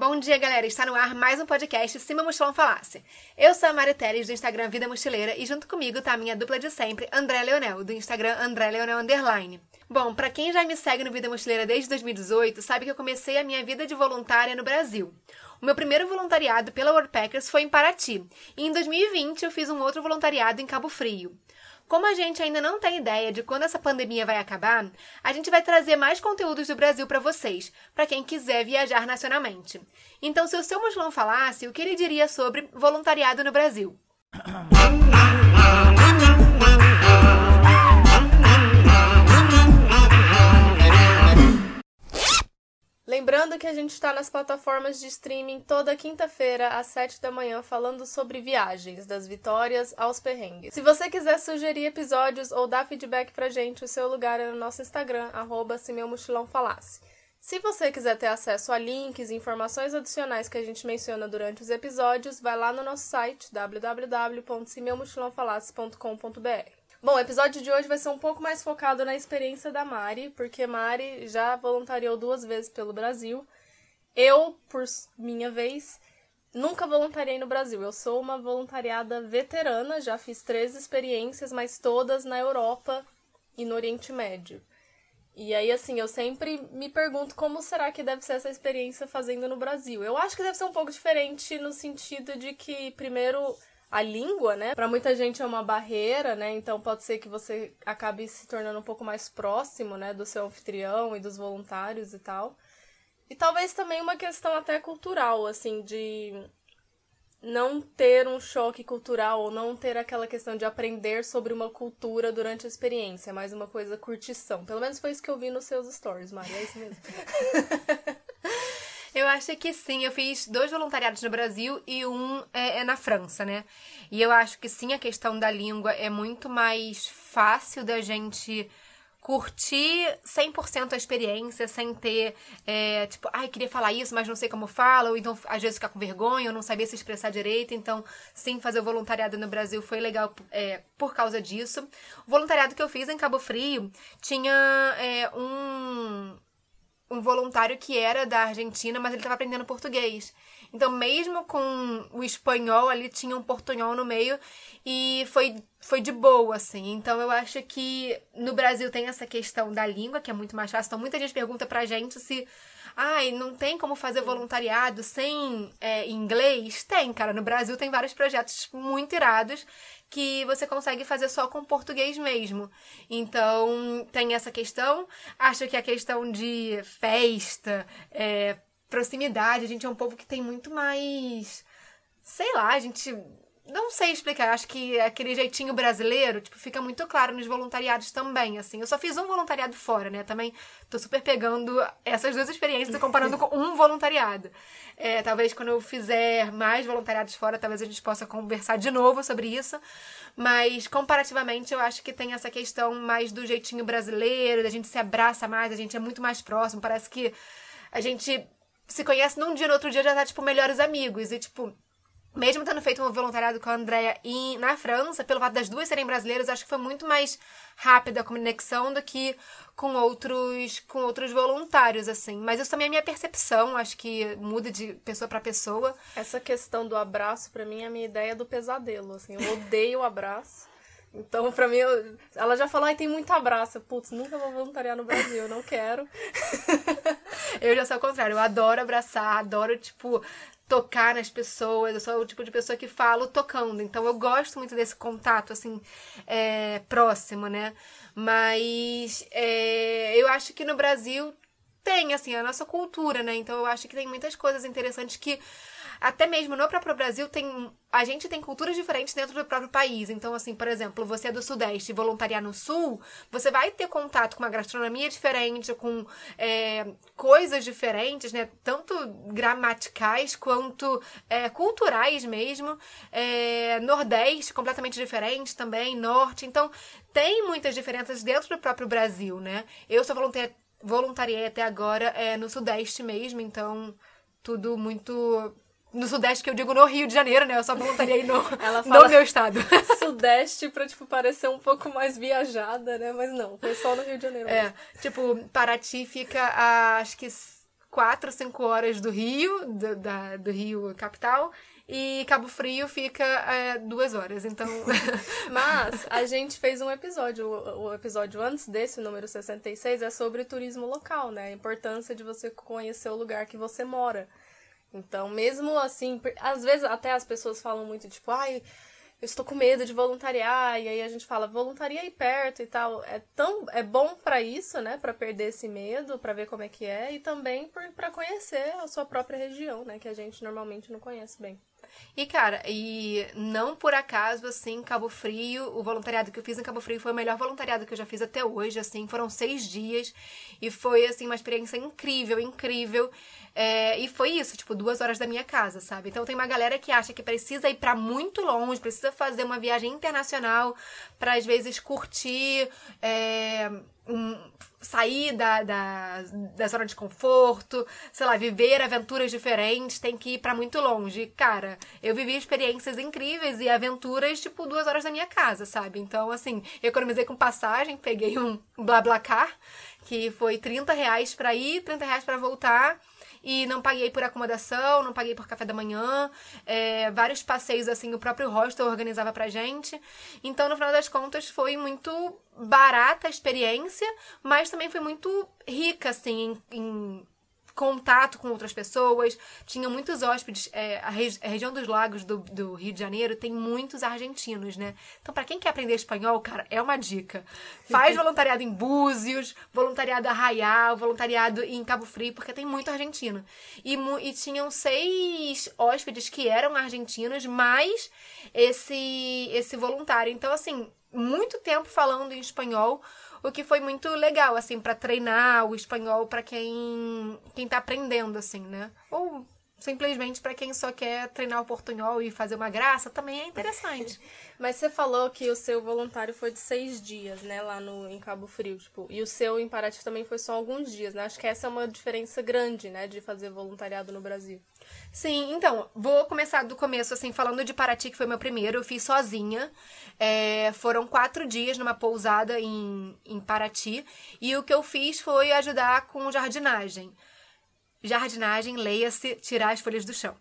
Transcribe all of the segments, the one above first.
Bom dia, galera! Está no ar mais um podcast Cima Mochilão Falasse. Eu sou a Mari Teles, do Instagram Vida Mochileira, e junto comigo tá a minha dupla de sempre, André Leonel, do Instagram André Leonel Underline. Bom, para quem já me segue no Vida Mochileira desde 2018, sabe que eu comecei a minha vida de voluntária no Brasil. O meu primeiro voluntariado pela Worldpackers foi em Paraty, e em 2020 eu fiz um outro voluntariado em Cabo Frio. Como a gente ainda não tem ideia de quando essa pandemia vai acabar, a gente vai trazer mais conteúdos do Brasil para vocês, para quem quiser viajar nacionalmente. Então, se o seu mochilão falasse, o que ele diria sobre voluntariado no Brasil? Lembrando que a gente está nas plataformas de streaming toda quinta-feira, às 7 da manhã, falando sobre viagens, das vitórias aos perrengues. Se você quiser sugerir episódios ou dar feedback pra gente, o seu lugar é no nosso Instagram, arroba se meu mochilão falasse. Se você quiser ter acesso a links e informações adicionais que a gente menciona durante os episódios, vai lá no nosso site www.semeumochilãofalasse.com.br. Bom, o episódio de hoje vai ser um pouco mais focado na experiência da Mari, porque Mari já voluntariou duas vezes pelo Brasil. Eu, por minha vez, nunca voluntariei no Brasil. Eu sou uma voluntariada veterana, já fiz três experiências, mas todas na Europa e no Oriente Médio. E aí, assim, eu sempre me pergunto como será que deve ser essa experiência fazendo no Brasil. Eu acho que deve ser um pouco diferente no sentido de que, primeiro, a língua, né? Para muita gente é uma barreira, né? Então pode ser que você acabe se tornando um pouco mais próximo, né, do seu anfitrião e dos voluntários e tal. E talvez também uma questão até cultural, assim, de não ter um choque cultural ou não ter aquela questão de aprender sobre uma cultura durante a experiência, é mais uma coisa curtição. Pelo menos foi isso que eu vi nos seus stories, Maria, é isso mesmo. Eu acho que sim. Eu fiz dois voluntariados no Brasil e um é, é, na França, né? E eu acho que sim, a questão da língua é muito mais fácil da gente curtir 100% a experiência sem ter, é, tipo, ai, queria falar isso, mas não sei como fala, ou então às vezes ficar com vergonha, ou não sabia se expressar direito. Então, sim, fazer o voluntariado no Brasil foi legal é, por causa disso. O voluntariado que eu fiz em Cabo Frio tinha é, um um voluntário que era da Argentina, mas ele estava aprendendo português. Então, mesmo com o espanhol, ali tinha um portunhol no meio e foi, foi de boa, assim. Então, eu acho que no Brasil tem essa questão da língua, que é muito mais fácil. Então, muita gente pergunta pra gente se Ai, não tem como fazer voluntariado sem é, inglês? Tem, cara. No Brasil tem vários projetos muito irados que você consegue fazer só com português mesmo. Então, tem essa questão. Acho que a questão de festa, é, proximidade, a gente é um povo que tem muito mais. Sei lá, a gente não sei explicar, acho que aquele jeitinho brasileiro, tipo, fica muito claro nos voluntariados também, assim. Eu só fiz um voluntariado fora, né? Também tô super pegando essas duas experiências e comparando com um voluntariado. É, talvez quando eu fizer mais voluntariados fora, talvez a gente possa conversar de novo sobre isso. Mas, comparativamente, eu acho que tem essa questão mais do jeitinho brasileiro, da gente se abraça mais, a gente é muito mais próximo. Parece que a gente se conhece num dia, no outro dia já tá, tipo, melhores amigos. E, tipo, mesmo tendo feito um voluntariado com a Andrea em, na França, pelo fato das duas serem brasileiras, acho que foi muito mais rápida a conexão do que com outros com outros voluntários assim. Mas isso também é minha percepção, acho que muda de pessoa para pessoa. Essa questão do abraço para mim é a minha ideia do pesadelo, assim. Eu odeio o abraço. Então, pra mim, eu... ela já falou, ai, tem muito abraço. Putz, nunca vou voluntariar no Brasil, não quero. eu já sou ao contrário, eu adoro abraçar, adoro, tipo, tocar nas pessoas. Eu sou o tipo de pessoa que falo tocando. Então eu gosto muito desse contato, assim, é, próximo, né? Mas é, eu acho que no Brasil tem, assim, a nossa cultura, né? Então eu acho que tem muitas coisas interessantes que até mesmo no próprio Brasil tem a gente tem culturas diferentes dentro do próprio país. Então, assim, por exemplo, você é do Sudeste e voluntariar no Sul, você vai ter contato com uma gastronomia diferente, com é, coisas diferentes, né? Tanto gramaticais quanto é, culturais mesmo. É, Nordeste, completamente diferente também, Norte. Então, tem muitas diferenças dentro do próprio Brasil, né? Eu sou voluntária voluntariei até agora é, no Sudeste mesmo, então tudo muito no Sudeste, que eu digo no Rio de Janeiro, né? Eu só voluntariei no, Ela fala no meu estado. Sudeste pra, tipo, parecer um pouco mais viajada, né? Mas não, foi só no Rio de Janeiro. É, tipo, Paraty fica a, acho que quatro, cinco horas do Rio, do, da, do Rio capital, e Cabo Frio fica é, duas horas, então... Mas a gente fez um episódio, o, episódio antes desse, o número 66, é sobre turismo local, né? A importância de você conhecer o lugar que você mora. Então, mesmo assim, às vezes até as pessoas falam muito, tipo, ai, eu estou com medo de voluntariar, e aí a gente fala, voluntaria aí perto e tal. É tão é bom para isso, né, para perder esse medo, para ver como é que é e também para conhecer a sua própria região, né, que a gente normalmente não conhece bem. E, cara, e não por acaso, assim, Cabo Frio, o voluntariado que eu fiz em Cabo Frio foi o melhor voluntariado que eu já fiz até hoje, assim, foram seis dias e foi, assim, uma experiência incrível, incrível. É, e foi isso, tipo, duas horas da minha casa, sabe? Então tem uma galera que acha que precisa ir para muito longe, precisa fazer uma viagem internacional para às vezes curtir. É, um, sair da, da, da zona de conforto, sei lá, viver aventuras diferentes, tem que ir para muito longe. Cara, eu vivi experiências incríveis e aventuras, tipo, duas horas da minha casa, sabe? Então, assim, economizei com passagem, peguei um BlaBlaCar, que foi 30 reais pra ir, 30 reais pra voltar e não paguei por acomodação, não paguei por café da manhã, é, vários passeios assim o próprio hostel organizava pra gente. Então, no final das contas, foi muito barata a experiência, mas também foi muito rica assim em, em contato com outras pessoas. Tinha muitos hóspedes. É, a, regi a, região dos lagos do, do, Rio de Janeiro tem muitos argentinos, né? Então, para quem quer aprender espanhol, cara, é uma dica. Faz voluntariado em Búzios, voluntariado Arraial, voluntariado em Cabo Frio, porque tem muito argentino. E, e tinham seis hóspedes que eram argentinos, mais esse, esse voluntário. Então, assim, muito tempo falando em espanhol o que foi muito legal, assim, para treinar o espanhol para quem, quem tá aprendendo, assim, né? Ou simplesmente para quem só quer treinar o portunhol e fazer uma graça, também é interessante. Mas você falou que o seu voluntário foi de seis dias, né, lá no, em Cabo Frio, tipo, e o seu em Paraty também foi só alguns dias, né? Acho que essa é uma diferença grande, né, de fazer voluntariado no Brasil. Sim, então, vou começar do começo, assim, falando de Paraty, que foi meu primeiro, eu fiz sozinha. É, foram quatro dias numa pousada em, em Paraty, e o que eu fiz foi ajudar com jardinagem. Jardinagem, leia-se, tirar as folhas do chão.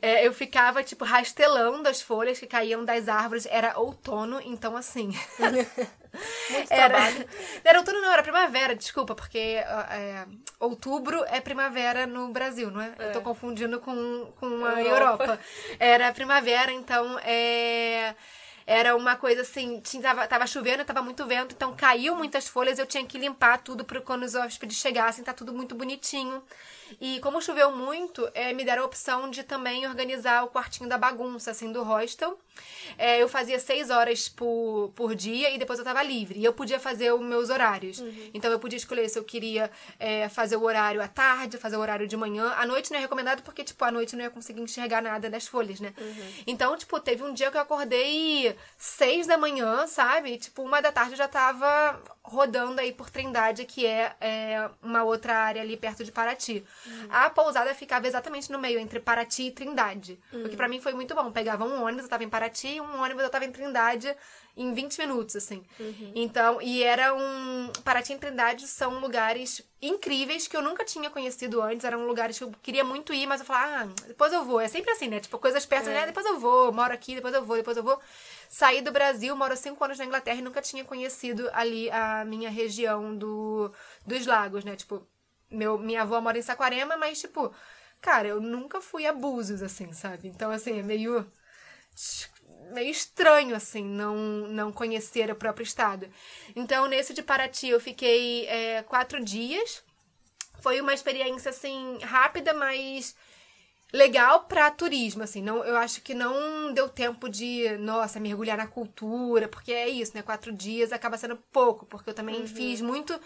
É, eu ficava, tipo, rastelando as folhas que caíam das árvores. Era outono, então assim. Muito era, trabalho. Era outono, não, era primavera, desculpa, porque é, outubro é primavera no Brasil, não é? é. Eu tô é. confundindo com, com a Europa. Europa. Era primavera, então é era uma coisa assim, tinha, tava, tava chovendo, tava muito vento, então caiu muitas folhas, eu tinha que limpar tudo para quando os hóspedes chegassem, tá tudo muito bonitinho. E como choveu muito, é, me deram a opção de também organizar o quartinho da bagunça, assim, do hostel. É, eu fazia seis horas por, por dia e depois eu tava livre. E eu podia fazer os meus horários. Uhum. Então eu podia escolher se eu queria é, fazer o horário à tarde, fazer o horário de manhã. À noite não é recomendado porque, tipo, à noite eu não ia conseguir enxergar nada das folhas, né? Uhum. Então, tipo, teve um dia que eu acordei seis da manhã, sabe? Tipo, uma da tarde eu já tava rodando aí por Trindade, que é, é uma outra área ali perto de Paraty. Uhum. A pousada ficava exatamente no meio, entre Paraty e Trindade. Uhum. O que para mim foi muito bom. Pegava um ônibus, eu tava em Paraty, um ônibus eu tava em Trindade em 20 minutos, assim. Uhum. Então, e era um. Paraty e Trindade são lugares incríveis que eu nunca tinha conhecido antes. Eram lugares que eu queria muito ir, mas eu falava, ah, depois eu vou. É sempre assim, né? Tipo, coisas perto, é. né? Depois eu vou, moro aqui, depois eu vou, depois eu vou. Saí do Brasil, moro cinco anos na Inglaterra e nunca tinha conhecido ali a minha região do, dos lagos, né? Tipo, meu, minha avó mora em Saquarema, mas, tipo, cara, eu nunca fui a Búzios, assim, sabe? Então, assim, é meio meio estranho, assim, não, não conhecer o próprio estado. Então, nesse de Paraty, eu fiquei é, quatro dias. Foi uma experiência, assim, rápida, mas legal para turismo, assim. Não, eu acho que não deu tempo de, nossa, mergulhar na cultura, porque é isso, né? Quatro dias acaba sendo pouco, porque eu também uhum. fiz muito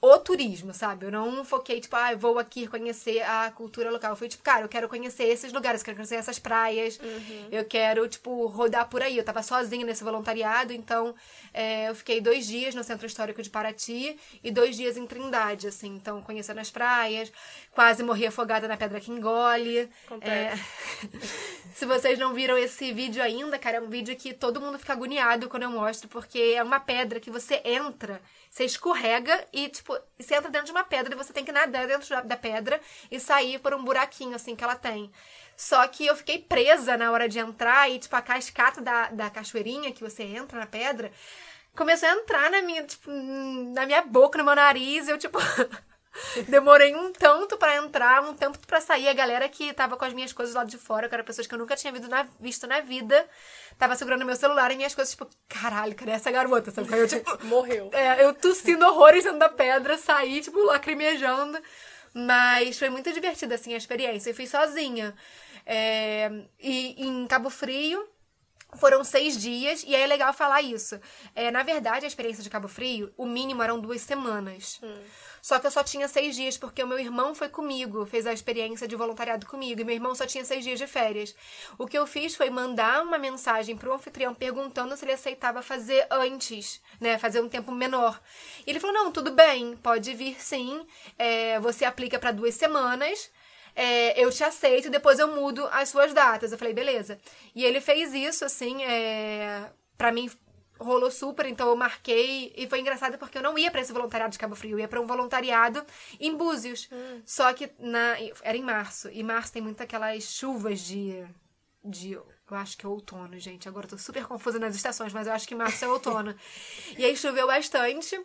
o turismo, sabe? Eu não foquei, tipo, ah, vou aqui conhecer a cultura local. Eu fui, tipo, cara, eu quero conhecer esses lugares, eu quero conhecer essas praias, uhum. eu quero, tipo, rodar por aí. Eu tava sozinha nesse voluntariado, então é, eu fiquei dois dias no Centro Histórico de Paraty e dois dias em Trindade, assim. Então, conhecendo as praias, quase morri afogada na pedra que engole. É... Se vocês não viram esse vídeo ainda, cara, é um vídeo que todo mundo fica agoniado quando eu mostro, porque é uma pedra que você entra, você escorrega e, tipo, tipo, você entra dentro de uma pedra e você tem que nadar dentro da pedra e sair por um buraquinho, assim, que ela tem. Só que eu fiquei presa na hora de entrar e, tipo, a cascata da, da cachoeirinha que você entra na pedra começou a entrar na minha, tipo, na minha boca, no meu nariz. Eu, tipo. Demorei um tanto para entrar, um tanto para sair. A galera que tava com as minhas coisas lá de fora, que eram pessoas que eu nunca tinha visto na, visto na vida, tava segurando meu celular e minhas coisas, tipo, caralho, cadê essa garota? Sabe? Eu, tipo, Morreu. É, eu tossindo horrores dentro da pedra, saí, tipo, lacrimejando. Mas foi muito divertida, assim, a experiência. Eu fui sozinha. É, e em Cabo Frio, foram seis dias, e aí é legal falar isso. É, na verdade, a experiência de Cabo Frio, o mínimo eram duas semanas. Hum. Só que eu só tinha seis dias, porque o meu irmão foi comigo, fez a experiência de voluntariado comigo, e meu irmão só tinha seis dias de férias. O que eu fiz foi mandar uma mensagem pro anfitrião perguntando se ele aceitava fazer antes, né? Fazer um tempo menor. E ele falou: não, tudo bem, pode vir sim. É, você aplica para duas semanas é, eu te aceito, depois eu mudo as suas datas. Eu falei, beleza. E ele fez isso, assim, é, para mim rolou super, então eu marquei. E foi engraçado porque eu não ia para esse voluntariado de Cabo Frio, eu ia para um voluntariado em Búzios. Hum. Só que na, era em março. E março tem muito aquelas chuvas de. de eu acho que é outono, gente. Agora eu tô super confusa nas estações, mas eu acho que março é outono. e aí choveu bastante.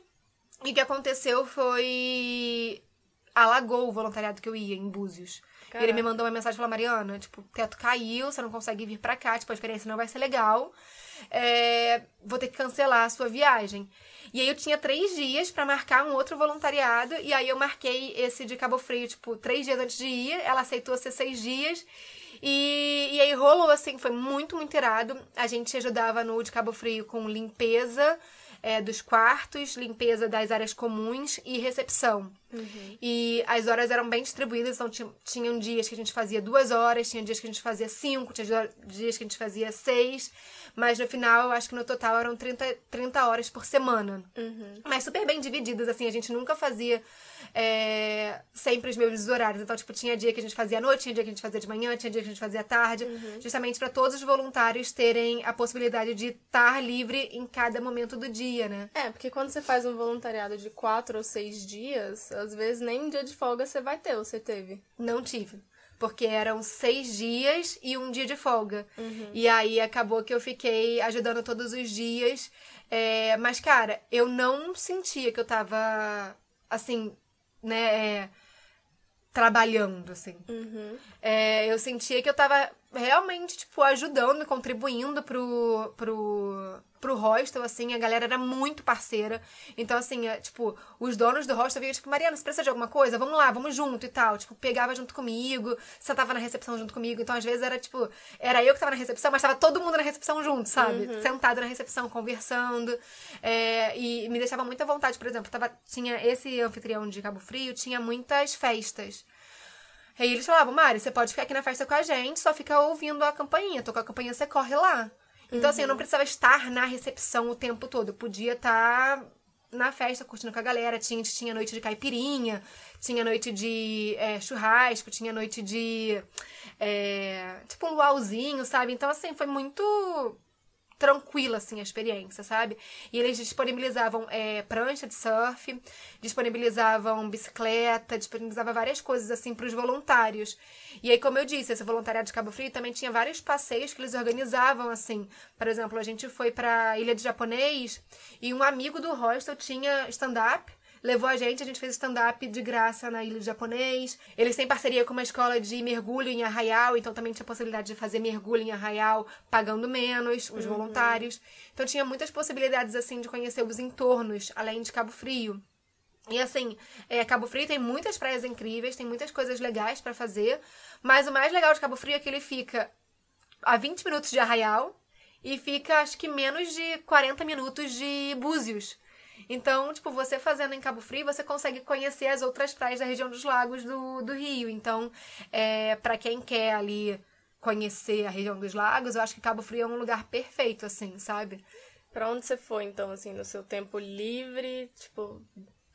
E o que aconteceu foi alagou o voluntariado que eu ia em Búzios. Ele me mandou uma mensagem e falou, Mariana, tipo, o teto caiu, você não consegue vir pra cá, tipo, a experiência não vai ser legal. É, vou ter que cancelar a sua viagem. E aí eu tinha três dias para marcar um outro voluntariado, e aí eu marquei esse de Cabo Frio, tipo, três dias antes de ir, ela aceitou ser seis dias. E, e aí rolou, assim, foi muito, muito irado. A gente ajudava no de Cabo Frio com limpeza, é, dos quartos, limpeza das áreas comuns e recepção. Uhum. E as horas eram bem distribuídas, então tinha, tinham dias que a gente fazia duas horas, tinha dias que a gente fazia cinco, tinha dias que a gente fazia seis, mas no final eu acho que no total eram 30, 30 horas por semana. Uhum. Mas super bem divididas, assim, a gente nunca fazia é, sempre os mesmos horários. Então, tipo, tinha dia que a gente fazia à noite, tinha dia que a gente fazia de manhã, tinha dia que a gente fazia à tarde, uhum. justamente para todos os voluntários terem a possibilidade de estar livre em cada momento do dia, né? É, porque quando você faz um voluntariado de quatro ou seis dias, às vezes nem um dia de folga você vai ter, ou você teve? Não tive. Porque eram seis dias e um dia de folga. Uhum. E aí acabou que eu fiquei ajudando todos os dias. É, mas, cara, eu não sentia que eu tava, assim, né, é, trabalhando, assim. Uhum. É, eu sentia que eu tava realmente, tipo, ajudando, contribuindo pro, pro, pro hostel, assim, a galera era muito parceira. Então, assim, é, tipo, os donos do hostel vinham, tipo, Mariana, você precisa de alguma coisa? Vamos lá, vamos junto e tal. Tipo, pegava junto comigo, você tava na recepção junto comigo. Então, às vezes, era, tipo, era eu que tava na recepção, mas tava todo mundo na recepção junto, sabe? Uhum. Sentado na recepção, conversando. É, e me deixava muita vontade, por exemplo, tava, tinha esse anfitrião de Cabo Frio, tinha muitas festas. Aí eles falavam, Mari, você pode ficar aqui na festa com a gente, só fica ouvindo a campainha. Tocou a campainha, você corre lá. Então, uhum. assim, eu não precisava estar na recepção o tempo todo. Eu podia estar na festa, curtindo com a galera. Tinha, tinha noite de caipirinha, tinha noite de é, churrasco, tinha noite de. É, tipo um luauzinho, sabe? Então, assim, foi muito tranquila, assim, a experiência, sabe? E eles disponibilizavam é, prancha de surf, disponibilizavam bicicleta, disponibilizavam várias coisas, assim, para os voluntários. E aí, como eu disse, esse voluntariado de Cabo Frio também tinha vários passeios que eles organizavam, assim. Por exemplo, a gente foi para Ilha de Japonês e um amigo do hostel tinha stand-up levou a gente, a gente fez stand-up de graça na Ilha do Japonês. Eles têm parceria com uma escola de mergulho em Arraial, então também tinha possibilidade de fazer mergulho em Arraial pagando menos, os uhum. voluntários. Então tinha muitas possibilidades, assim, de conhecer os entornos, além de Cabo Frio. E assim, é, Cabo Frio tem muitas praias incríveis, tem muitas coisas legais para fazer, mas o mais legal de Cabo Frio é que ele fica a 20 minutos de Arraial e fica acho que menos de 40 minutos de Búzios. Então, tipo, você fazendo em Cabo Frio, você consegue conhecer as outras praias da região dos lagos do, do Rio. Então, é, para quem quer ali conhecer a região dos lagos, eu acho que Cabo Frio é um lugar perfeito, assim, sabe? Pra onde você foi, então, assim, no seu tempo livre? Tipo,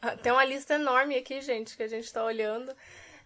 tem uma lista enorme aqui, gente, que a gente tá olhando.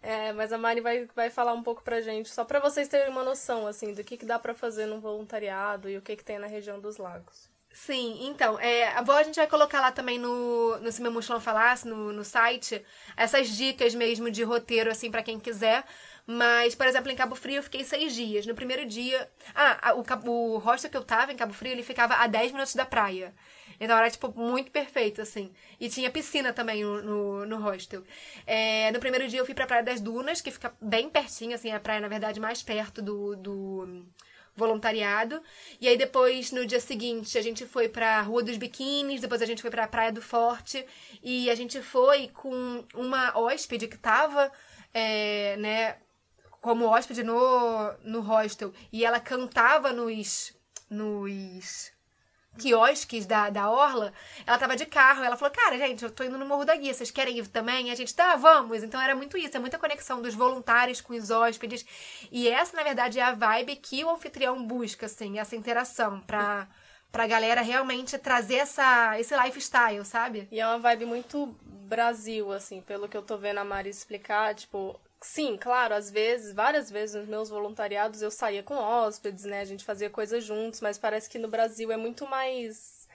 É, mas a Mari vai, vai falar um pouco pra gente, só pra vocês terem uma noção, assim, do que, que dá para fazer num voluntariado e o que, que tem na região dos lagos. Sim, então, é, a gente vai colocar lá também no, no Se Meu Mochilão Falasse, no, no site, essas dicas mesmo de roteiro, assim, para quem quiser. Mas, por exemplo, em Cabo Frio eu fiquei seis dias. No primeiro dia. Ah, o, o hostel que eu tava em Cabo Frio, ele ficava a 10 minutos da praia. Então era, tipo, muito perfeito, assim. E tinha piscina também no, no, no hostel. É, no primeiro dia eu fui pra Praia das Dunas, que fica bem pertinho, assim, a praia, na verdade, mais perto do, do voluntariado. E aí depois, no dia seguinte, a gente foi pra Rua dos Biquínis, depois a gente foi pra Praia do Forte. E a gente foi com uma hóspede que tava, é, né, como hóspede no, no hostel. E ela cantava nos... nos quiosques da, da Orla, ela tava de carro. Ela falou, cara, gente, eu tô indo no Morro da Guia, vocês querem ir também? E a gente, tá, vamos. Então era muito isso, é muita conexão dos voluntários com os hóspedes. E essa, na verdade, é a vibe que o anfitrião busca, assim, essa interação pra, pra galera realmente trazer essa, esse lifestyle, sabe? E é uma vibe muito Brasil, assim, pelo que eu tô vendo a Mari explicar, tipo, Sim, claro, às vezes, várias vezes nos meus voluntariados eu saía com hóspedes, né? A gente fazia coisas juntos, mas parece que no Brasil é muito mais.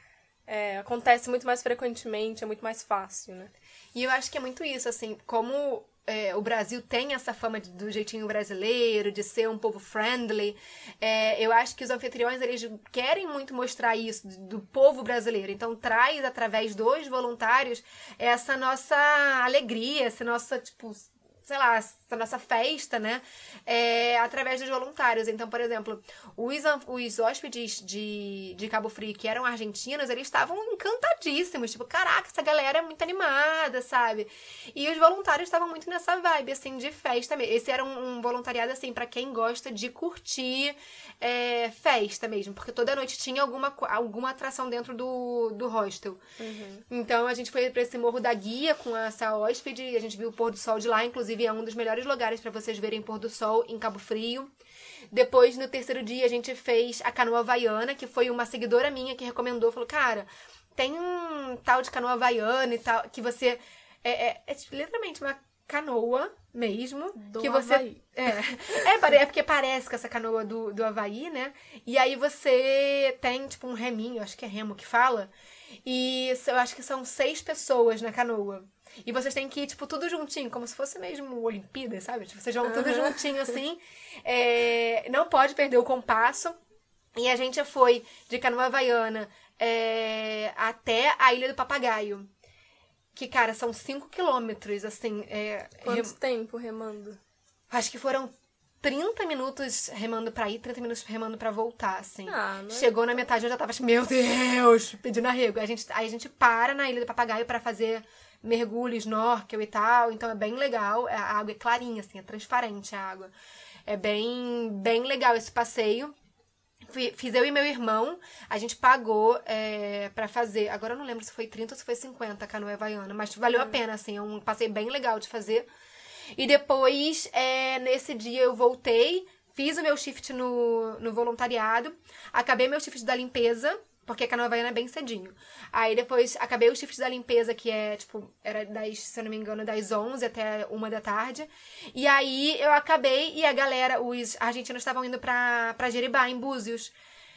É, acontece muito mais frequentemente, é muito mais fácil, né? E eu acho que é muito isso, assim, como é, o Brasil tem essa fama de, do jeitinho brasileiro, de ser um povo friendly. É, eu acho que os anfitriões eles querem muito mostrar isso do, do, povo brasileiro. Então traz através dos voluntários essa nossa alegria, essa nossa tipo sei lá, essa nossa festa, né? É, através dos voluntários. Então, por exemplo, os, os hóspedes de, de Cabo Frio que eram argentinos, eles estavam encantadíssimos. Tipo, caraca, essa galera é muito animada, sabe? E os voluntários estavam muito nessa vibe, assim, de festa mesmo. Esse era um, um voluntariado, assim, para quem gosta de curtir é, festa mesmo. Porque toda noite tinha alguma, alguma atração dentro do, do hostel. Uhum. Então, a gente foi pra esse Morro da Guia com essa hóspede e a gente viu o pôr do sol de lá, inclusive Inclusive, é um dos melhores lugares para vocês verem pôr do sol em Cabo Frio. Depois, no terceiro dia, a gente fez a canoa havaiana, que foi uma seguidora minha que recomendou. Falou, cara, tem um tal de canoa havaiana e tal, que você... É, é, é tipo, literalmente uma canoa mesmo. Do que você. Havaí. É, é, é porque parece com essa canoa do, do Havaí, né? E aí você tem, tipo, um reminho, acho que é remo que fala. E eu acho que são seis pessoas na canoa. E vocês têm que ir, tipo, tudo juntinho, como se fosse mesmo Olimpíada, sabe? Tipo, vocês vão uhum. tudo juntinho assim. É, não pode perder o compasso. E a gente foi de canoa havaiana é, até a Ilha do Papagaio. Que, cara, são 5 quilômetros, assim. É, Quanto rem... tempo remando? Acho que foram 30 minutos remando pra ir, 30 minutos remando pra voltar, assim. Ah, é Chegou na metade, eu já tava, tipo, meu Deus, pedindo arrego. Aí a gente, aí a gente para na Ilha do Papagaio para fazer mergulho, snorkel e tal. Então é bem legal. A água é clarinha, assim, é transparente a água. É bem, bem legal esse passeio. Fiz eu e meu irmão, a gente pagou é, para fazer. Agora eu não lembro se foi 30 ou se foi 50 a canoa havaiana, mas valeu a hum. pena, assim, é um passeio bem legal de fazer. E depois, é, nesse dia, eu voltei, fiz o meu shift no, no voluntariado, acabei meu shift da limpeza, porque a canoa havaiana é bem cedinho. Aí depois acabei o shift da limpeza, que é, tipo, era das, se eu não me engano, das 11 até uma da tarde. E aí eu acabei e a galera, os argentinos estavam indo pra, pra Jeribá, em Búzios.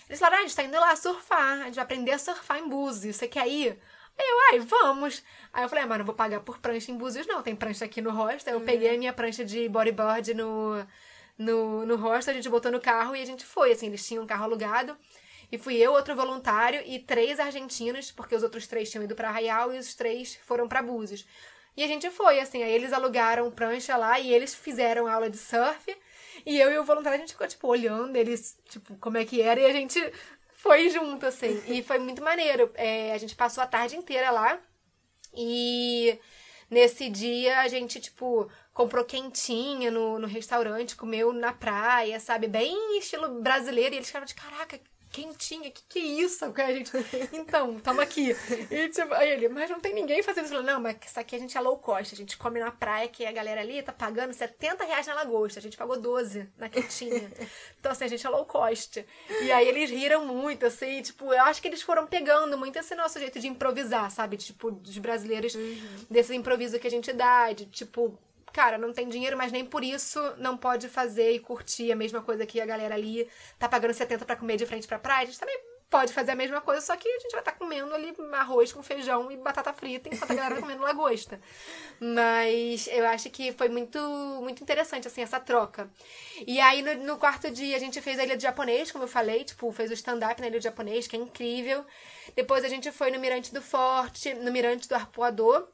Eles falaram, ah, a gente tá indo lá surfar, a gente vai aprender a surfar em Búzios, você quer ir? Aí eu, ai, vamos. Aí eu falei, ah, mas não vou pagar por prancha em Búzios, não. Tem prancha aqui no hostel. Eu uhum. peguei a minha prancha de bodyboard no, no, no hostel, a gente botou no carro e a gente foi, assim, eles tinham um carro alugado. E fui eu, outro voluntário e três argentinos, porque os outros três tinham ido para Arraial e os três foram para Búzios. E a gente foi, assim, aí eles alugaram prancha lá e eles fizeram aula de surf. E eu e o voluntário, a gente ficou, tipo, olhando eles, tipo, como é que era. E a gente foi junto, assim. E foi muito maneiro. É, a gente passou a tarde inteira lá. E nesse dia a gente, tipo, comprou quentinha no, no restaurante, comeu na praia, sabe? Bem estilo brasileiro. E eles ficaram de, caraca, quentinha, que que é isso? A gente, então, tamo aqui. E tipo, aí ele, mas não tem ninguém fazendo isso. Não, mas isso aqui a gente é low cost, a gente come na praia, que a galera ali tá pagando 70 reais na lagosta, a gente pagou 12 na quentinha. Então, assim, a gente é low cost. E aí eles riram muito, assim, tipo, eu acho que eles foram pegando muito esse nosso jeito de improvisar, sabe? Tipo, dos brasileiros, uhum. desse improviso que a gente dá, de tipo, cara, não tem dinheiro, mas nem por isso não pode fazer e curtir a mesma coisa que a galera ali tá pagando 70 para comer de frente pra praia. A gente também pode fazer a mesma coisa, só que a gente vai estar tá comendo ali arroz com feijão e batata frita, enquanto a galera tá comendo lagosta. Mas eu acho que foi muito, muito interessante, assim, essa troca. E aí, no, no quarto dia, a gente fez a Ilha do Japonês, como eu falei, tipo, fez o stand-up na Ilha do Japonês, que é incrível. Depois a gente foi no Mirante do Forte, no Mirante do Arpoador,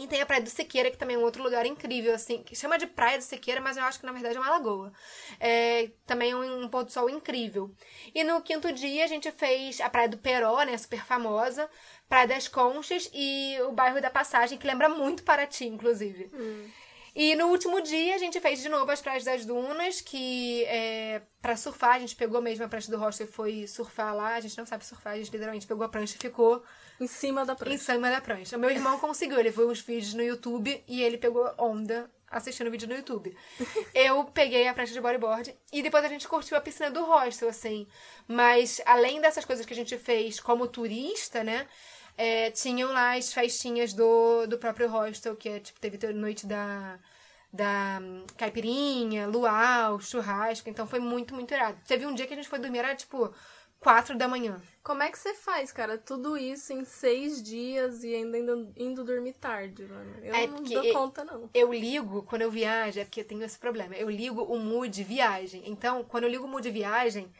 e tem a Praia do Sequeira, que também é um outro lugar incrível, assim, que chama de Praia do Sequeira, mas eu acho que na verdade é uma lagoa. É, também um, um pôr do sol incrível. E no quinto dia a gente fez a Praia do Peró, né, super famosa, Praia das Conchas e o bairro da Passagem, que lembra muito Paraty, inclusive. Hum. E no último dia a gente fez de novo as praias das dunas, que é, para surfar, a gente pegou mesmo a prancha do hostel e foi surfar lá. A gente não sabe surfar, a gente literalmente pegou a prancha e ficou. Em cima da prancha. Em cima da prancha. O meu irmão conseguiu, ele viu uns vídeos no YouTube e ele pegou onda assistindo o vídeo no YouTube. Eu peguei a prancha de bodyboard e depois a gente curtiu a piscina do hostel, assim. Mas além dessas coisas que a gente fez como turista, né? é, tinham lá as festinhas do, do próprio hostel, que é, tipo, teve noite da, da um, caipirinha, luau, churrasco. Então foi muito, muito irado. Teve um dia que a gente foi dormir, era tipo quatro da manhã. Como é que você faz, cara? Tudo isso em seis dias e ainda indo, indo dormir tarde, mano. Eu é não dou conta, não. Eu ligo, quando eu viajo, é porque eu tenho esse problema. Eu ligo o mood viagem. Então, quando eu ligo o mood viagem,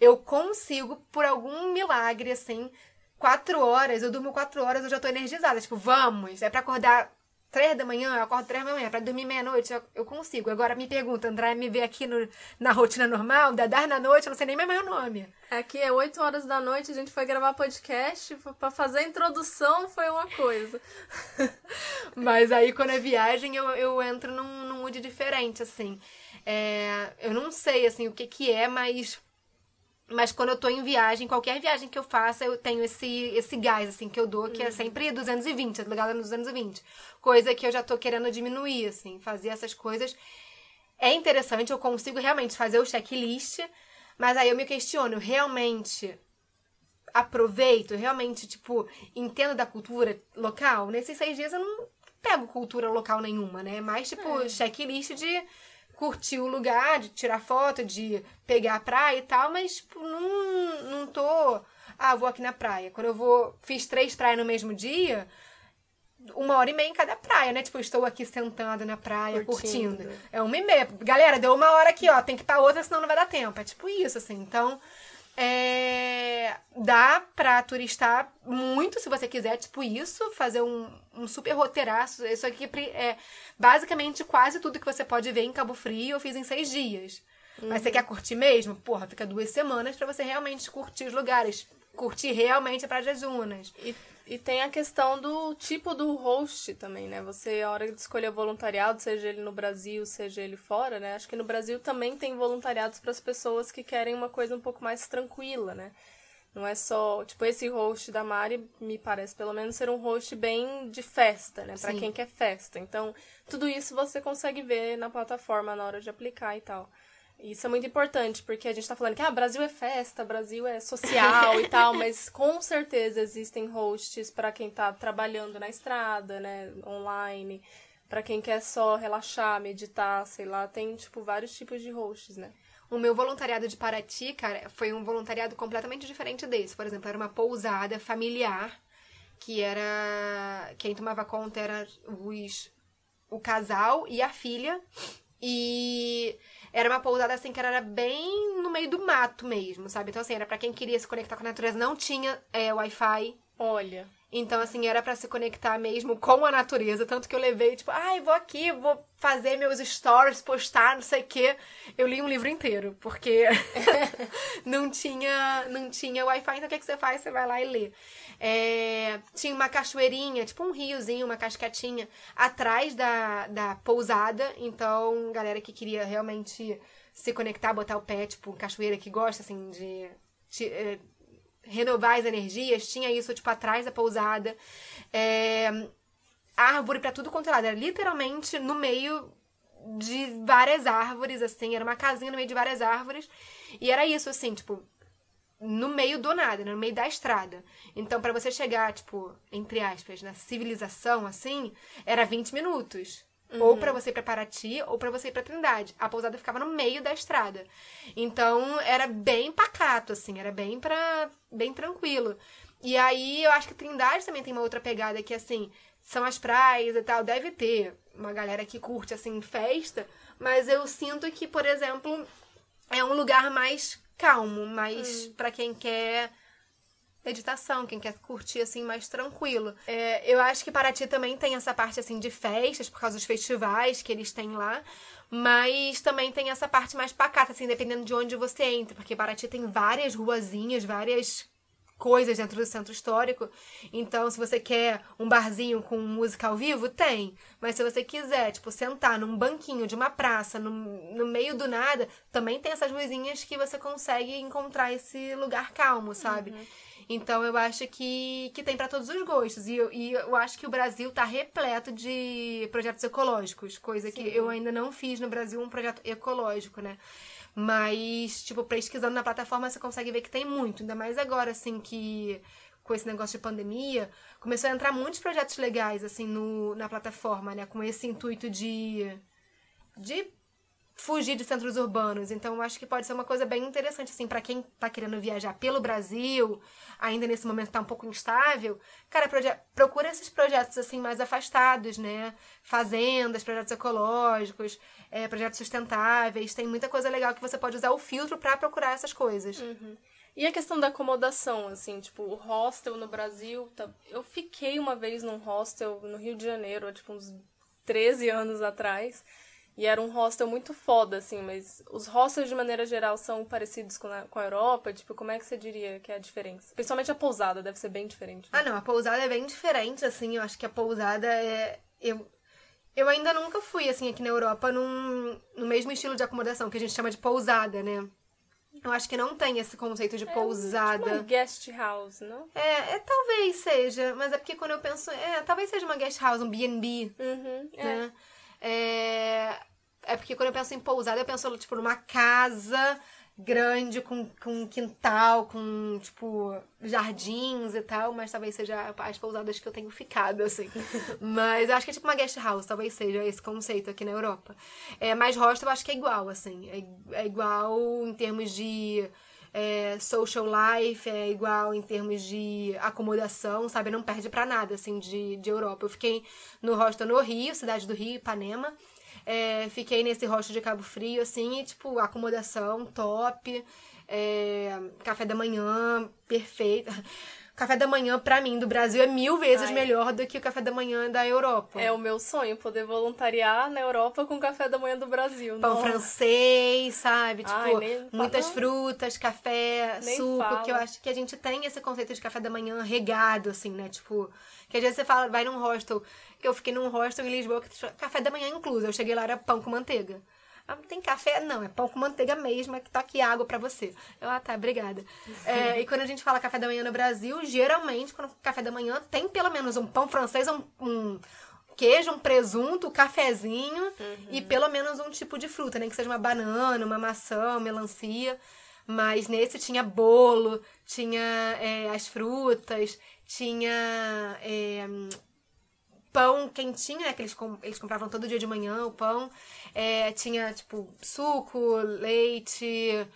eu consigo, por algum milagre, assim, quatro horas, eu durmo quatro horas, eu já tô energizada. Tipo, vamos, é pra acordar três da manhã, eu acordo três da manhã, pra dormir meia-noite, eu, eu, consigo. Agora me pergunta, André, me vê aqui no, na rotina normal, da dar na noite, eu não sei nem mais meu nome. Aqui é oito horas da noite, a gente foi gravar podcast, pra fazer a introdução foi uma coisa. Mas aí quando é viagem, eu, eu entro num, num mood diferente, assim. É, eu não sei, assim, o que que é, mas mas quando eu tô em viagem, qualquer viagem que eu faça, eu tenho esse, esse gás, assim, que eu dou, que é uhum. é sempre 220, ligada nos 220. Coisa que eu já tô querendo diminuir, assim, fazer essas coisas. É interessante, eu consigo realmente fazer o checklist, mas aí eu me questiono, realmente aproveito, realmente, tipo, entendo da cultura local? Nesses seis dias eu não pego cultura local nenhuma, né? Mais, tipo, é. checklist de curtir o lugar, de tirar foto, de pegar a praia e tal, mas tipo, não, não tô. Ah, vou aqui na praia. Quando eu vou. Fiz três praias no mesmo dia, uma hora e meia em cada praia, né? Tipo, estou aqui sentada na praia, curtindo. curtindo. É uma e meia. Galera, deu uma hora aqui, ó. Tem que ir pra outra, senão não vai dar tempo. É tipo isso, assim. Então, é, dá pra turistar muito se você quiser, tipo isso, fazer um, um super roteiraço. Isso aqui é basicamente quase tudo que você pode ver em Cabo Frio eu fiz em seis dias. Uhum. Mas você uhum. quer curtir mesmo? Porra, fica duas semanas para você realmente curtir os lugares. Curtir realmente a Praia das Dunas. E e tem a questão do tipo do host também, né? Você, a hora de escolher voluntariado, seja ele no Brasil, seja ele fora, né? Acho que no Brasil também tem voluntariados para as pessoas que querem uma coisa um pouco mais tranquila, né? Não é só, tipo, esse host da Mari me parece pelo menos ser um host bem de festa, né? Para quem quer festa. Então, tudo isso você consegue ver na plataforma na hora de aplicar e tal. Isso é muito importante, porque a gente tá falando que ah, Brasil é festa, Brasil é social e tal, mas com certeza existem hosts para quem tá trabalhando na estrada, né, online, para quem quer só relaxar, meditar, sei lá, tem tipo vários tipos de hosts, né? O meu voluntariado de Paraty, cara, foi um voluntariado completamente diferente desse. Por exemplo, era uma pousada familiar que era quem tomava conta era os o casal e a filha e era uma pousada assim que era bem no meio do mato mesmo, sabe? Então, assim, era para quem queria se conectar com a natureza, não tinha é, Wi-Fi. Olha. Então, assim, era para se conectar mesmo com a natureza. Tanto que eu levei, tipo, ai, ah, vou aqui, vou fazer meus stories, postar, não sei o quê. Eu li um livro inteiro, porque não tinha não tinha Wi-Fi. Então, o que, é que você faz? Você vai lá e lê. É, tinha uma cachoeirinha, tipo um riozinho, uma cascatinha, atrás da, da pousada. Então, galera que queria realmente se conectar, botar o pé, tipo, cachoeira que gosta, assim, de... de renovar as energias, tinha isso, tipo, atrás da pousada. É, árvore para tudo quanto é lado. Era literalmente no meio de várias árvores, assim. Era uma casinha no meio de várias árvores. E era isso, assim, tipo, no meio do nada, no meio da estrada. Então, para você chegar, tipo, entre aspas, na civilização, assim, era 20 minutos. Uhum. Ou para você ir pra Paraty, ou para você ir pra Trindade. A pousada ficava no meio da estrada. Então, era bem pacato, assim. Era bem pra... Bem tranquilo. E aí, eu acho que Trindade também tem uma outra pegada que, assim... São as praias e tal. Deve ter uma galera que curte, assim, festa. Mas eu sinto que, por exemplo... É um lugar mais calmo. Mais uhum. para quem quer meditação, quem quer curtir assim mais tranquilo. É, eu acho que Paraty também tem essa parte assim de festas por causa dos festivais que eles têm lá, mas também tem essa parte mais pacata assim, dependendo de onde você entra, porque Paraty tem várias ruazinhas, várias coisas dentro do centro histórico. Então, se você quer um barzinho com música ao vivo, tem. Mas se você quiser, tipo, sentar num banquinho de uma praça, no, no meio do nada, também tem essas ruazinhas que você consegue encontrar esse lugar calmo, sabe? Uhum. Então eu acho que, que tem para todos os gostos. E eu, e eu acho que o Brasil tá repleto de projetos ecológicos, coisa Sim. que eu ainda não fiz no Brasil um projeto ecológico, né? Mas, tipo, pesquisando na plataforma você consegue ver que tem muito. Ainda mais agora, assim, que com esse negócio de pandemia, começou a entrar muitos projetos legais, assim, no, na plataforma, né? Com esse intuito de, de fugir de centros urbanos. Então, eu acho que pode ser uma coisa bem interessante, assim, para quem tá querendo viajar pelo Brasil, ainda nesse momento tá um pouco instável. Cara, procura esses projetos, assim, mais afastados, né? Fazendas, projetos ecológicos, é, projetos sustentáveis. Tem muita coisa legal que você pode usar o filtro para procurar essas coisas. Uhum. E a questão da acomodação, assim, tipo, o hostel no Brasil. Tá... Eu fiquei uma vez num hostel no Rio de Janeiro, tipo, uns 13 anos atrás. E era um hostel muito foda, assim, mas os hostels de maneira geral são parecidos com a, com a Europa? Tipo, como é que você diria que é a diferença? Principalmente a pousada deve ser bem diferente. Né? Ah, não, a pousada é bem diferente, assim, eu acho que a pousada é. Eu, eu ainda nunca fui, assim, aqui na Europa num, no mesmo estilo de acomodação, que a gente chama de pousada, né? Eu acho que não tem esse conceito de é, pousada. Tipo uma guest house, não? É, é, talvez seja, mas é porque quando eu penso. É, talvez seja uma guest house, um BB. Uhum, né? É. é. É porque quando eu penso em pousada, eu penso, tipo, numa casa grande, com, com quintal, com, tipo, jardins e tal, mas talvez seja as pousadas que eu tenho ficado, assim. mas eu acho que é tipo uma guest house, talvez seja esse conceito aqui na Europa. É, mas hostel eu acho que é igual, assim. É, é igual em termos de é, social life, é igual em termos de acomodação, sabe? Não perde para nada, assim, de, de Europa. Eu fiquei no hostel no Rio, cidade do Rio, Ipanema. É, fiquei nesse rosto de Cabo Frio, assim, e, tipo, acomodação top, é, café da manhã perfeito. Café da manhã, pra mim, do Brasil é mil vezes Ai. melhor do que o café da manhã da Europa. É o meu sonho, poder voluntariar na Europa com o café da manhã do Brasil. Pão Nossa. francês, sabe? Tipo, Ai, muitas fala. frutas, café, nem suco, fala. que eu acho que a gente tem esse conceito de café da manhã regado, assim, né? Tipo, que às vezes você fala, vai num hostel, que eu fiquei num hostel em Lisboa que café da manhã incluso. Eu cheguei lá, era pão com manteiga. Ah, tem café? Não, é pão com manteiga mesmo, é que tá aqui água para você. Eu, ah, tá, obrigada. É, e quando a gente fala café da manhã no Brasil, geralmente, quando café da manhã, tem pelo menos um pão francês, um, um queijo, um presunto, um cafezinho uhum. e pelo menos um tipo de fruta, nem né? que seja uma banana, uma maçã, uma melancia. Mas nesse tinha bolo, tinha é, as frutas, tinha é, pão quentinho, né? Que eles, com, eles compravam todo dia de manhã o pão. É, tinha, tipo, suco, leite,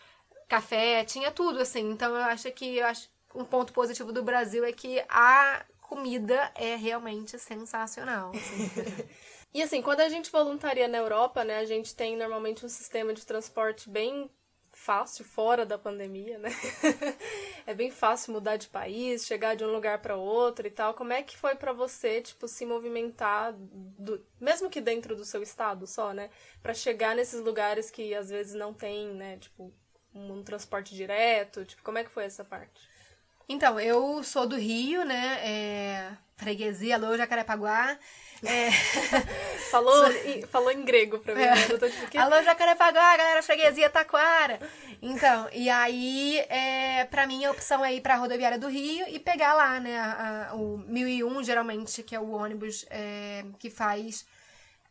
café, tinha tudo, assim. Então eu acho que eu acho um ponto positivo do Brasil é que a comida é realmente sensacional. Assim. e assim, quando a gente voluntaria na Europa, né, a gente tem normalmente um sistema de transporte bem fácil fora da pandemia, né? é bem fácil mudar de país, chegar de um lugar para outro e tal. Como é que foi para você, tipo, se movimentar do, mesmo que dentro do seu estado só, né, para chegar nesses lugares que às vezes não tem, né, tipo, um, transporte direto, tipo, como é que foi essa parte? Então, eu sou do Rio, né? É... Freguesia, alô, Jacarepaguá. É... falou, em, falou em grego pra mim, é. né? Tipo, alô, Jacarepaguá, galera, freguesia Taquara. Então, e aí, é, pra mim, a opção é ir pra rodoviária do Rio e pegar lá, né? A, a, o 1001, geralmente, que é o ônibus é, que faz,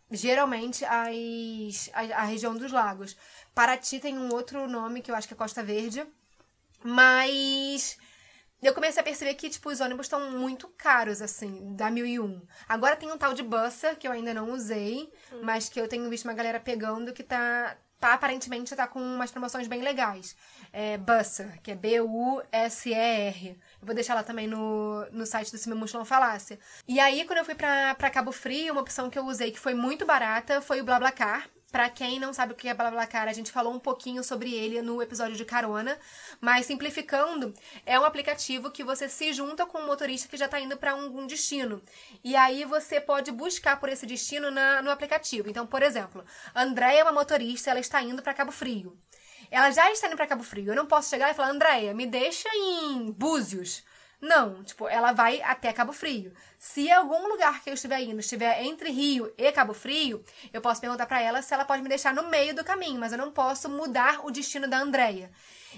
geralmente, as, a, a região dos lagos. Paraty tem um outro nome que eu acho que é Costa Verde, mas eu comecei a perceber que, tipo, os ônibus estão muito caros, assim, da 1001. Agora tem um tal de Bussa, que eu ainda não usei, hum. mas que eu tenho visto uma galera pegando que tá, tá aparentemente tá com umas promoções bem legais. É Bussa, que é B-U-S-E-R. Eu vou deixar lá também no, no site do Cime Mochilão Falácia. E aí, quando eu fui pra, pra Cabo Frio, uma opção que eu usei que foi muito barata foi o BlaBlaCar. Para quem não sabe o que é BlaBlaCar, a gente falou um pouquinho sobre ele no episódio de carona, mas simplificando, é um aplicativo que você se junta com um motorista que já está indo para um, destino. E aí você pode buscar por esse destino na, no aplicativo. Então, por exemplo, Andréia é uma motorista, ela está indo para Cabo Frio. Ela já está indo para Cabo Frio. Eu não posso chegar e falar, Andréia, me deixa em Búzios. Não, tipo, ela vai até Cabo Frio. Se algum lugar que eu estiver indo estiver entre Rio e Cabo Frio, eu posso perguntar para ela se ela pode me deixar no meio do caminho, mas eu não posso mudar o destino da Andrea.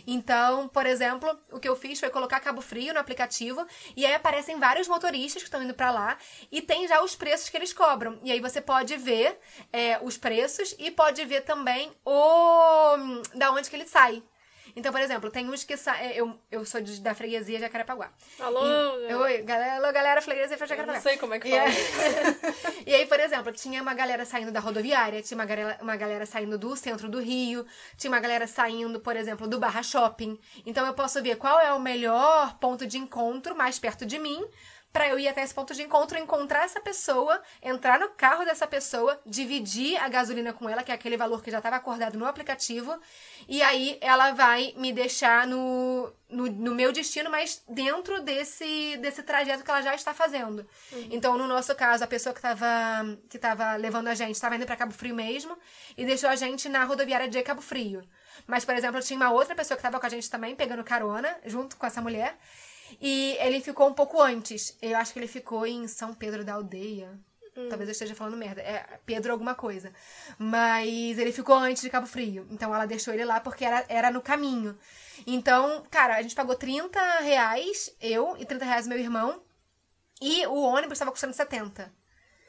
Então, por exemplo, o que eu fiz foi colocar Cabo Frio no aplicativo e aí aparecem vários motoristas que estão indo para lá e tem já os preços que eles cobram. E aí você pode ver é, os preços e pode ver também o da onde que ele sai. Então, por exemplo, tem uns que saem. É, eu, eu sou de, da freguesia Jacarepaguá. Alô? E, oi, galera, alô, galera, freguesia Jacarepaguá. Eu não sei como é que fala. E, e aí, por exemplo, tinha uma galera saindo da rodoviária, tinha uma galera, uma galera saindo do centro do Rio, tinha uma galera saindo, por exemplo, do Barra Shopping. Então eu posso ver qual é o melhor ponto de encontro mais perto de mim para eu ir até esse ponto de encontro, encontrar essa pessoa, entrar no carro dessa pessoa, dividir a gasolina com ela, que é aquele valor que já estava acordado no aplicativo, e aí ela vai me deixar no, no, no, meu destino, mas dentro desse, desse trajeto que ela já está fazendo. Uhum. Então, no nosso caso, a pessoa que estava que tava levando a gente estava indo para Cabo Frio mesmo e deixou a gente na rodoviária de Cabo Frio. Mas, por exemplo, tinha uma outra pessoa que estava com a gente também, pegando carona, junto com essa mulher. E ele ficou um pouco antes. Eu acho que ele ficou em São Pedro da Aldeia. Hum. Talvez eu esteja falando merda. É Pedro alguma coisa. Mas ele ficou antes de Cabo Frio. Então ela deixou ele lá porque era, era no caminho. Então, cara, a gente pagou 30 reais, eu, e 30 reais meu irmão. E o ônibus estava custando 70.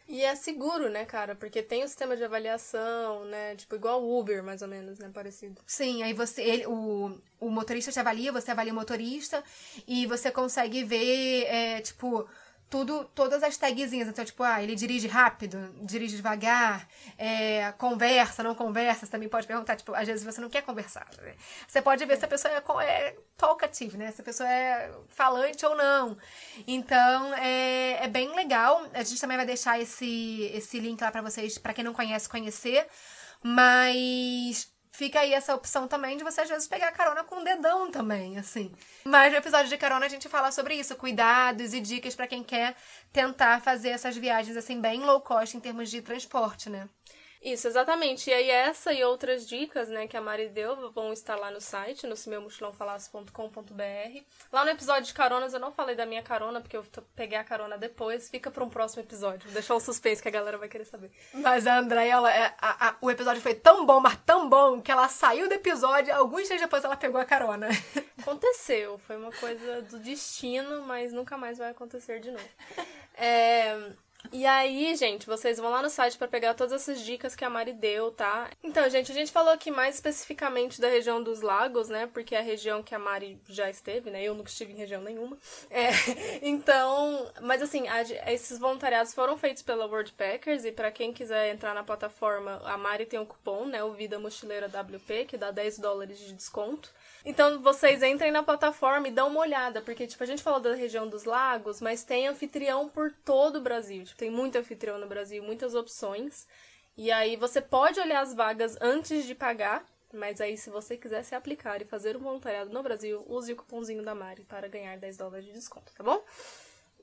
E é seguro, né, cara? Porque tem o sistema de avaliação, né? Tipo, igual o Uber, mais ou menos, né? Parecido. Sim, aí você, ele, o, o motorista te avalia, você avalia o motorista e você consegue ver, é, tipo, tudo, todas as tagzinhas. Então, tipo, ah, ele dirige rápido, dirige devagar, é, conversa, não conversa. Você também pode perguntar, tipo, às vezes você não quer conversar. Né? Você pode ver se a pessoa é, é talkative, né? Se a pessoa é falante ou não. Então, é, é bem legal. A gente também vai deixar esse, esse link lá para vocês, para quem não conhece, conhecer. Mas fica aí essa opção também de você às vezes pegar carona com o dedão também, assim. Mas no episódio de carona a gente fala sobre isso, cuidados e dicas para quem quer tentar fazer essas viagens assim bem low cost em termos de transporte, né? Isso, exatamente. E aí essa e outras dicas, né, que a Mari deu vão estar lá no site, no meumochilãofalasse.com.br. Lá no episódio de caronas eu não falei da minha carona, porque eu peguei a carona depois. Fica para um próximo episódio. Vou deixar o suspense que a galera vai querer saber. Mas a Andréia, ela, é, a, a, o episódio foi tão bom, mas tão bom, que ela saiu do episódio, alguns dias depois ela pegou a carona. Aconteceu, foi uma coisa do destino, mas nunca mais vai acontecer de novo. É, e aí, gente, vocês vão lá no site para pegar todas essas dicas que a Mari deu, tá? Então, gente, a gente falou aqui mais especificamente da região dos lagos, né? Porque é a região que a Mari já esteve, né? Eu nunca estive em região nenhuma. É, então, mas assim, a, esses voluntariados foram feitos pela Worldpackers e para quem quiser entrar na plataforma, a Mari tem um cupom, né? O Vida Mochileira WP, que dá 10 dólares de desconto. Então vocês entrem na plataforma e dão uma olhada, porque tipo, a gente falou da região dos lagos, mas tem anfitrião por todo o Brasil. Tem muito anfitrião no Brasil, muitas opções. E aí você pode olhar as vagas antes de pagar, mas aí se você quiser se aplicar e fazer um voluntariado no Brasil, use o cupomzinho da Mari para ganhar 10 dólares de desconto, tá bom?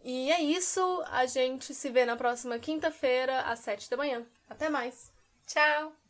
E é isso, a gente se vê na próxima quinta-feira às 7 da manhã. Até mais. Tchau.